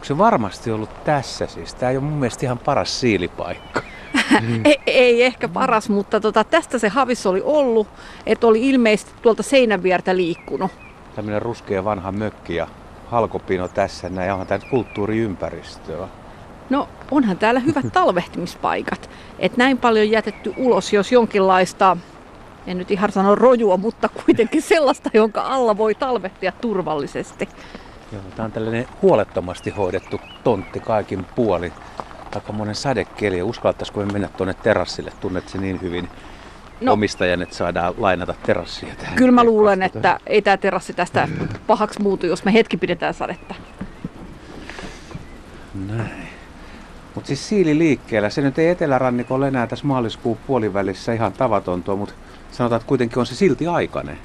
Onko se varmasti ollut tässä siis? Tämä ei ole mun mielestä ihan paras siilipaikka. ei, ei ehkä paras, mutta tota, tästä se havis oli ollut, että oli ilmeisesti tuolta seinän viertä liikkunut. Tämmöinen ruskea vanha mökki ja halkopino tässä näin, onhan tämä kulttuuriympäristöä. No onhan täällä hyvät talvehtimispaikat. Et näin paljon jätetty ulos, jos jonkinlaista, en nyt ihan sano rojua, mutta kuitenkin sellaista, jonka alla voi talvehtia turvallisesti. Joo, tämä on tällainen huolettomasti hoidettu tontti kaikin puolin. Aika monen sadekeli. Uskaltaisiko me mennä tuonne terassille? Tunnet se niin hyvin no, omistajan, että saadaan lainata terassia tähän. Kyllä mä luulen, että ei tämä terassi tästä pahaksi muutu, jos me hetki pidetään sadetta. Näin. Mutta siis siili liikkeellä, se nyt ei etelärannikolla enää tässä maaliskuun puolivälissä ihan tavatontua, mutta sanotaan, että kuitenkin on se silti aikainen.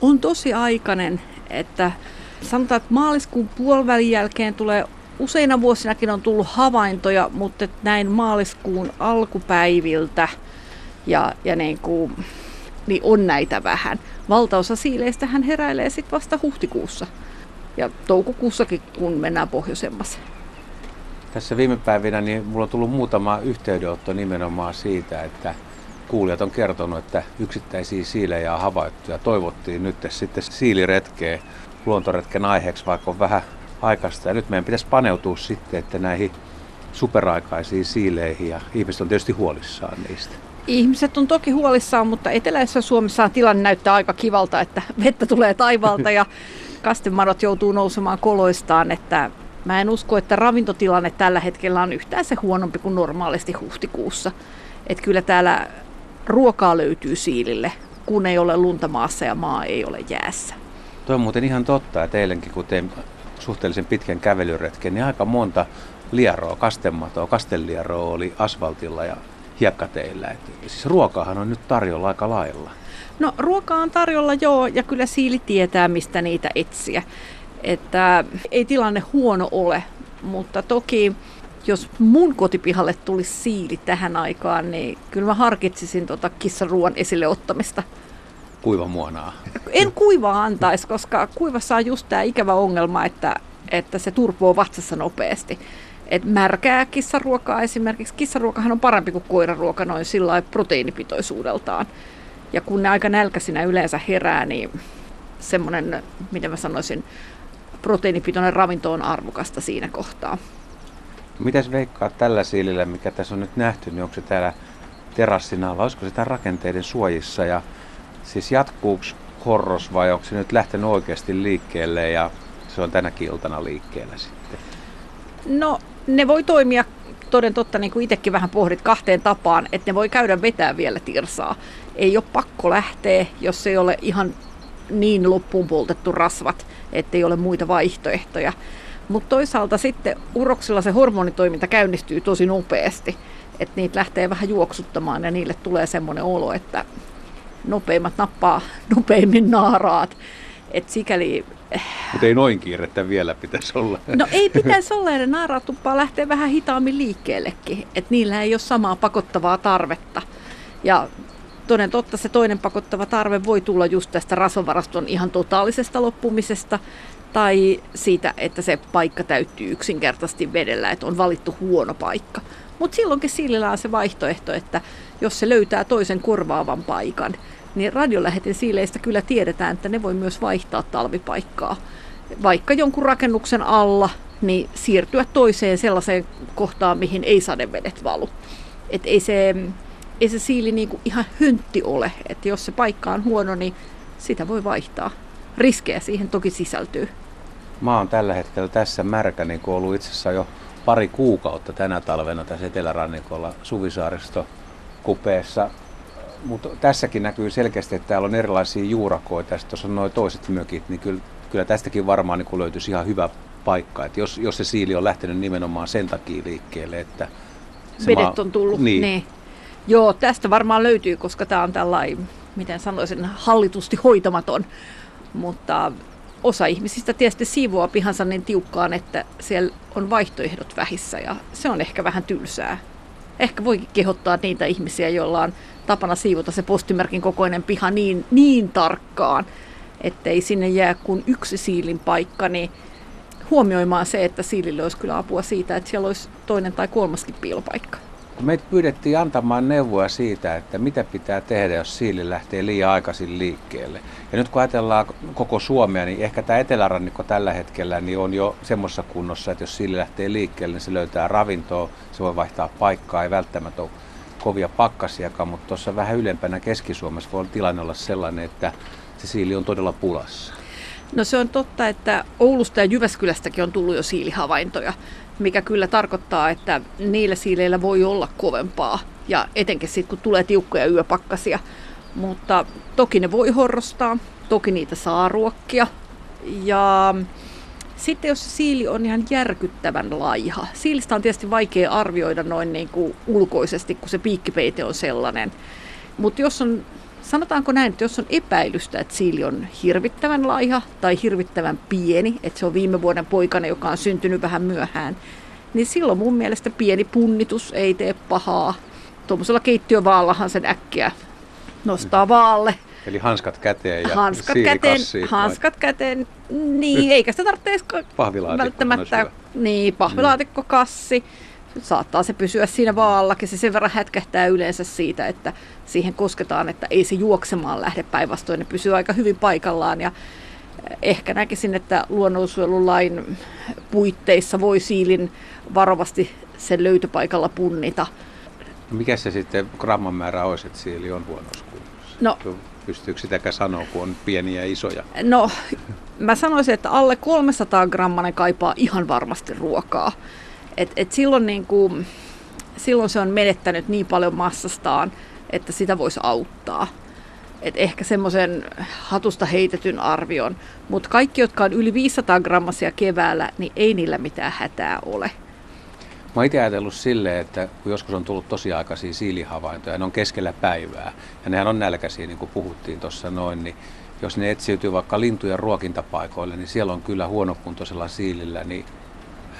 On tosi aikainen, että sanotaan, että maaliskuun puolivälin jälkeen tulee useina vuosinakin on tullut havaintoja, mutta näin maaliskuun alkupäiviltä ja, ja niin kuin, niin on näitä vähän. Valtaosa siileistä hän heräilee sitten vasta huhtikuussa ja toukokuussakin, kun mennään pohjoisemmassa. Tässä viime päivinä niin mulla on tullut muutama yhteydenotto nimenomaan siitä, että kuulijat on kertonut, että yksittäisiä siilejä on havaittu ja toivottiin nyt sitten siiliretkeä luontoretken aiheeksi, vaikka on vähän aikaista. Ja nyt meidän pitäisi paneutua sitten, että näihin superaikaisiin siileihin ja ihmiset on tietysti huolissaan niistä. Ihmiset on toki huolissaan, mutta eteläisessä Suomessa tilanne näyttää aika kivalta, että vettä tulee taivaalta ja kastemadot joutuu nousemaan koloistaan, että Mä en usko, että ravintotilanne tällä hetkellä on yhtään se huonompi kuin normaalisti huhtikuussa. Että kyllä täällä ruokaa löytyy siilille, kun ei ole lunta maassa ja maa ei ole jäässä. Tuo on muuten ihan totta, että eilenkin kun tein suhteellisen pitkän kävelyretken, niin aika monta lieroa, kastematoa, kasteliaroa oli asfaltilla ja hiekkateillä. Et siis ruokaahan on nyt tarjolla aika lailla. No ruokaa on tarjolla joo, ja kyllä siili tietää, mistä niitä etsiä. Että ei tilanne huono ole, mutta toki jos mun kotipihalle tulisi siili tähän aikaan, niin kyllä mä harkitsisin tuota kissaruoan esille ottamista. Kuivamuonaa? En kuivaa antaisi, koska kuivassa on just tämä ikävä ongelma, että, että se turpoo vatsassa nopeasti. Et märkää kissaruokaa esimerkiksi. Kissaruokahan on parempi kuin koiraruoka noin sillä proteiinipitoisuudeltaan. Ja kun ne aika nälkäisinä yleensä herää, niin semmoinen, miten mä sanoisin, proteiinipitoinen ravinto on arvokasta siinä kohtaa. Mitäs veikkaa tällä siilillä, mikä tässä on nyt nähty, niin onko se täällä terassin alla, olisiko se tämän rakenteiden suojissa ja siis jatkuuko horros vai onko se nyt lähtenyt oikeasti liikkeelle ja se on tänäkin iltana liikkeellä sitten? No ne voi toimia toden totta, niin kuin itsekin vähän pohdit kahteen tapaan, että ne voi käydä vetää vielä tirsaa. Ei ole pakko lähteä, jos ei ole ihan niin loppuun poltettu rasvat, ettei ole muita vaihtoehtoja. Mutta toisaalta sitten uroksilla se hormonitoiminta käynnistyy tosi nopeasti, että niitä lähtee vähän juoksuttamaan ja niille tulee semmoinen olo, että nopeimmat nappaa nopeimmin naaraat. Et sikäli... Mutta ei noin kiirettä vielä pitäisi olla. No ei pitäisi olla, ja naaraat tuppaa lähteä vähän hitaammin liikkeellekin. Että niillä ei ole samaa pakottavaa tarvetta. Ja toden totta se toinen pakottava tarve voi tulla just tästä rasvavaraston ihan totaalisesta loppumisesta tai siitä, että se paikka täyttyy yksinkertaisesti vedellä, että on valittu huono paikka. Mutta silloinkin sillä on se vaihtoehto, että jos se löytää toisen korvaavan paikan, niin radioläheten siileistä kyllä tiedetään, että ne voi myös vaihtaa talvipaikkaa. Vaikka jonkun rakennuksen alla, niin siirtyä toiseen sellaiseen kohtaan, mihin ei sadevedet valu. Et ei se ei se siili niin kuin ihan hyntti ole. Että jos se paikka on huono, niin sitä voi vaihtaa. Riskejä siihen toki sisältyy. Mä oon tällä hetkellä tässä märkä, niin kuin ollut itse asiassa jo pari kuukautta tänä talvena tässä etelärannikolla Suvisaaristo kupeessa. Mutta tässäkin näkyy selkeästi, että täällä on erilaisia juurakoita ja tuossa on noin toiset mökit, niin kyllä, kyllä tästäkin varmaan niin löytyisi ihan hyvä paikka. Et jos, jos se siili on lähtenyt nimenomaan sen takia liikkeelle, että se Vedet on tullut. Niin, niin. Joo, tästä varmaan löytyy, koska tämä on tällainen, miten sanoisin, hallitusti hoitamaton. Mutta osa ihmisistä tietysti siivoaa pihansa niin tiukkaan, että siellä on vaihtoehdot vähissä ja se on ehkä vähän tylsää. Ehkä voi kehottaa niitä ihmisiä, joilla on tapana siivota se postimerkin kokoinen piha niin, niin tarkkaan, ettei sinne jää kuin yksi siilin paikka, niin huomioimaan se, että siilille olisi kyllä apua siitä, että siellä olisi toinen tai kolmaskin piilopaikka. Meitä pyydettiin antamaan neuvoa siitä, että mitä pitää tehdä, jos siili lähtee liian aikaisin liikkeelle. Ja nyt kun ajatellaan koko Suomea, niin ehkä tämä etelärannikko tällä hetkellä niin on jo semmoisessa kunnossa, että jos siili lähtee liikkeelle, niin se löytää ravintoa, se voi vaihtaa paikkaa, ei välttämättä ole kovia pakkasiakaan, mutta tuossa vähän ylempänä Keski-Suomessa voi tilanne olla sellainen, että se siili on todella pulassa. No se on totta, että Oulusta ja Jyväskylästäkin on tullut jo siilihavaintoja, mikä kyllä tarkoittaa, että niillä siileillä voi olla kovempaa ja etenkin sitten kun tulee tiukkoja yöpakkasia. Mutta toki ne voi horrostaa, toki niitä saa ruokkia ja sitten jos siili on ihan järkyttävän laiha. Siilistä on tietysti vaikea arvioida noin niin kuin ulkoisesti, kun se piikkipeite on sellainen. Mutta jos on sanotaanko näin, että jos on epäilystä, että siili on hirvittävän laiha tai hirvittävän pieni, että se on viime vuoden poikana, joka on syntynyt vähän myöhään, niin silloin mun mielestä pieni punnitus ei tee pahaa. Tuommoisella keittiövaallahan sen äkkiä nostaa vaalle. Eli hanskat käteen ja hanskat käteen, hanskat käteen, niin, eikä sitä tarvitse välttämättä, niin, pahvilaatikkokassi. Mm saattaa se pysyä siinä vaallakin. Se sen verran hätkähtää yleensä siitä, että siihen kosketaan, että ei se juoksemaan lähde päinvastoin. Ne pysyy aika hyvin paikallaan ja ehkä näkisin, että luonnonsuojelulain puitteissa voi siilin varovasti sen löytöpaikalla punnita. Mikä se sitten gramman määrä olisi, että siili on huonossa kunnossa? No, Pystyykö sitäkään sanoa, kun on pieniä ja isoja? No, mä sanoisin, että alle 300 grammanen kaipaa ihan varmasti ruokaa. Et, et silloin, niin kuin, silloin se on menettänyt niin paljon massastaan, että sitä voisi auttaa. Et ehkä semmoisen hatusta heitetyn arvion. Mutta kaikki, jotka on yli 500 grammasia keväällä, niin ei niillä mitään hätää ole. Mä itse ajatellut silleen, että kun joskus on tullut tosiaikaisia siilihavaintoja, ne on keskellä päivää, ja nehän on nälkäisiä, niin kuin puhuttiin tuossa noin, niin jos ne etsiytyy vaikka lintujen ruokintapaikoille, niin siellä on kyllä huonokuntoisella siilillä, niin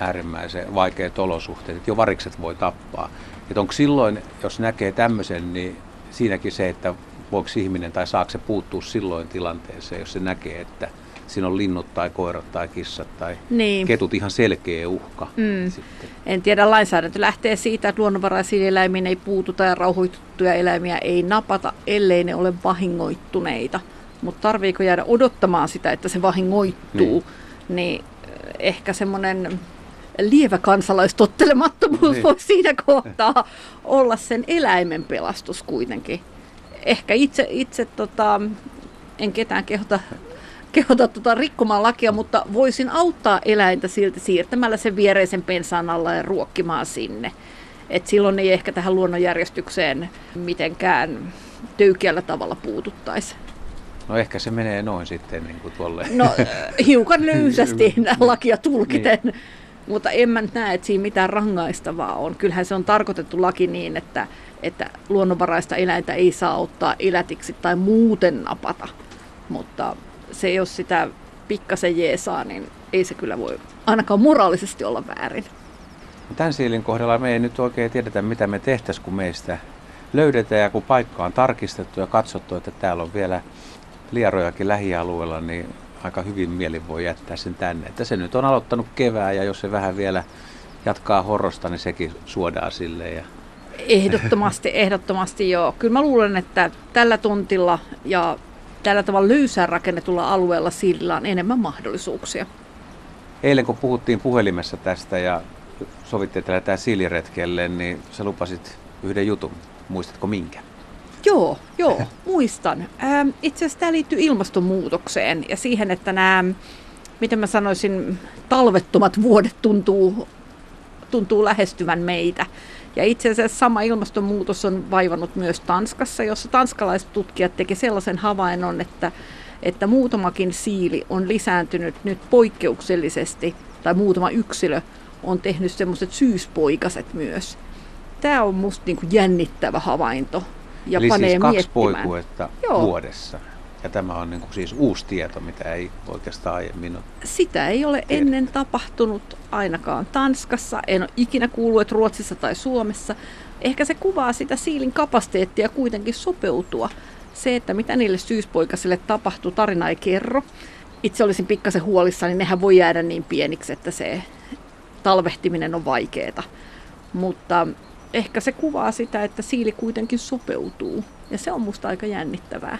äärimmäisen vaikeat olosuhteet, että jo varikset voi tappaa. Että onko silloin, jos näkee tämmöisen, niin siinäkin se, että voiko ihminen tai saako se puuttua silloin tilanteeseen, jos se näkee, että siinä on linnut tai koirat tai kissat tai niin. ketut ihan selkeä uhka. Mm. Sitten. En tiedä, lainsäädäntö lähtee siitä, että luonnonvaraisiin eläimiin ei puututa ja rauhoituttuja eläimiä ei napata, ellei ne ole vahingoittuneita. Mutta tarviiko jäädä odottamaan sitä, että se vahingoittuu, niin, niin ehkä semmoinen lievä kansalaistottelemattomuus niin. voi siinä kohtaa olla sen eläimen pelastus kuitenkin. Ehkä itse, itse tota, en ketään kehota, kehota tota rikkomaan lakia, mutta voisin auttaa eläintä silti siirtämällä sen viereisen pensaan alla ja ruokkimaan sinne. Et silloin ei ehkä tähän luonnonjärjestykseen mitenkään töykeällä tavalla puututtaisi. No ehkä se menee noin sitten niin kuin tuolle. No hiukan löysästi lakia tulkiten. Niin. Mutta en mä näe, että siinä mitään rangaistavaa on. Kyllähän se on tarkoitettu laki niin, että, että luonnonvaraista eläintä ei saa ottaa elätiksi tai muuten napata. Mutta se, jos sitä pikkasen jeesaa, niin ei se kyllä voi ainakaan moraalisesti olla väärin. Tämän siilin kohdalla me ei nyt oikein tiedetä, mitä me tehtäisiin, kun meistä löydetään ja kun paikka on tarkistettu ja katsottu, että täällä on vielä lierojakin lähialueella, niin aika hyvin mielin voi jättää sen tänne. Että se nyt on aloittanut kevää ja jos se vähän vielä jatkaa horrosta, niin sekin suodaan sille. Ja... Ehdottomasti, ehdottomasti joo. Kyllä mä luulen, että tällä tontilla ja tällä tavalla löysään rakennetulla alueella sillä on enemmän mahdollisuuksia. Eilen kun puhuttiin puhelimessa tästä ja sovittiin, että lähdetään siiliretkelle, niin sä lupasit yhden jutun. Muistatko minkä? Joo, joo, muistan. Ähm, itse asiassa tämä liittyy ilmastonmuutokseen ja siihen, että nämä, miten mä sanoisin, talvettomat vuodet tuntuu, tuntuu lähestyvän meitä. Ja itse asiassa sama ilmastonmuutos on vaivannut myös Tanskassa, jossa tanskalaiset tutkijat tekevät sellaisen havainnon, että, että muutamakin siili on lisääntynyt nyt poikkeuksellisesti, tai muutama yksilö on tehnyt semmoiset syyspoikaset myös. Tämä on musta niin kuin jännittävä havainto ja Eli panee siis kaksi poikuetta Joo. vuodessa. Ja tämä on niin kuin siis uusi tieto, mitä ei oikeastaan aiemmin ole. Sitä ei ole tiedettä. ennen tapahtunut ainakaan Tanskassa. En ole ikinä kuullut, että Ruotsissa tai Suomessa. Ehkä se kuvaa sitä siilin kapasiteettia kuitenkin sopeutua. Se, että mitä niille syyspoikasille tapahtuu, tarina ei kerro. itse olisin pikkasen huolissa, niin nehän voi jäädä niin pieniksi, että se talvehtiminen on vaikeaa. Mutta ehkä se kuvaa sitä, että siili kuitenkin sopeutuu. Ja se on musta aika jännittävää.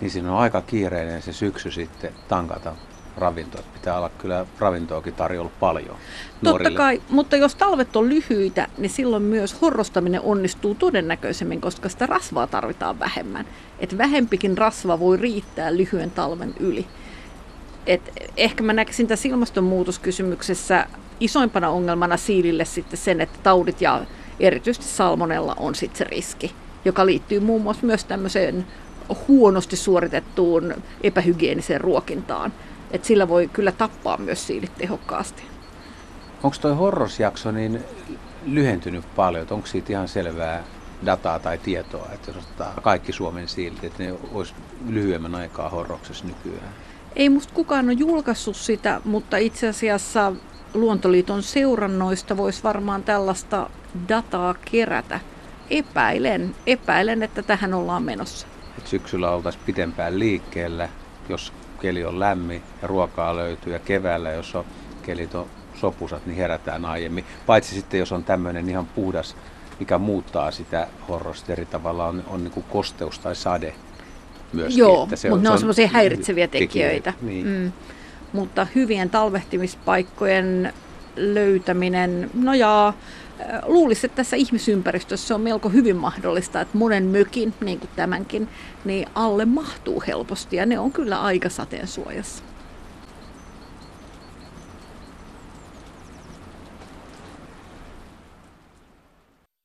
Niin siinä on aika kiireinen se syksy sitten tankata ravintoa. Pitää olla kyllä ravintoakin tarjolla paljon nuorille. Totta kai, mutta jos talvet on lyhyitä, niin silloin myös horrostaminen onnistuu todennäköisemmin, koska sitä rasvaa tarvitaan vähemmän. Et vähempikin rasva voi riittää lyhyen talven yli. Et ehkä mä näkisin tässä ilmastonmuutoskysymyksessä isoimpana ongelmana siilille sitten sen, että taudit ja erityisesti salmonella on sitten se riski, joka liittyy muun muassa myös tämmöiseen huonosti suoritettuun epähygieniseen ruokintaan. Et sillä voi kyllä tappaa myös siilit tehokkaasti. Onko tuo horrosjakso niin lyhentynyt paljon? Onko siitä ihan selvää dataa tai tietoa, että jos ottaa kaikki Suomen siilit, että ne olisi lyhyemmän aikaa horroksessa nykyään? Ei musta kukaan ole julkaissut sitä, mutta itse asiassa Luontoliiton seurannoista voisi varmaan tällaista dataa kerätä. Epäilen, epäilen, että tähän ollaan menossa. Et syksyllä oltaisiin pitempään liikkeellä, jos keli on lämmin ja ruokaa löytyy ja keväällä, jos on kelit on sopusat, niin herätään aiemmin. Paitsi sitten, jos on tämmöinen ihan puhdas, mikä muuttaa sitä horrosta eri tavalla, on, on niin kuin kosteus tai sade myöskin. Joo, että se mutta on, ne on, semmoisia häiritseviä tekijöitä. tekijöitä. Niin. Mm. Mutta hyvien talvehtimispaikkojen löytäminen, no jaa, luulisi, että tässä ihmisympäristössä on melko hyvin mahdollista, että monen mökin, niin kuin tämänkin, niin alle mahtuu helposti ja ne on kyllä aika sateen suojassa.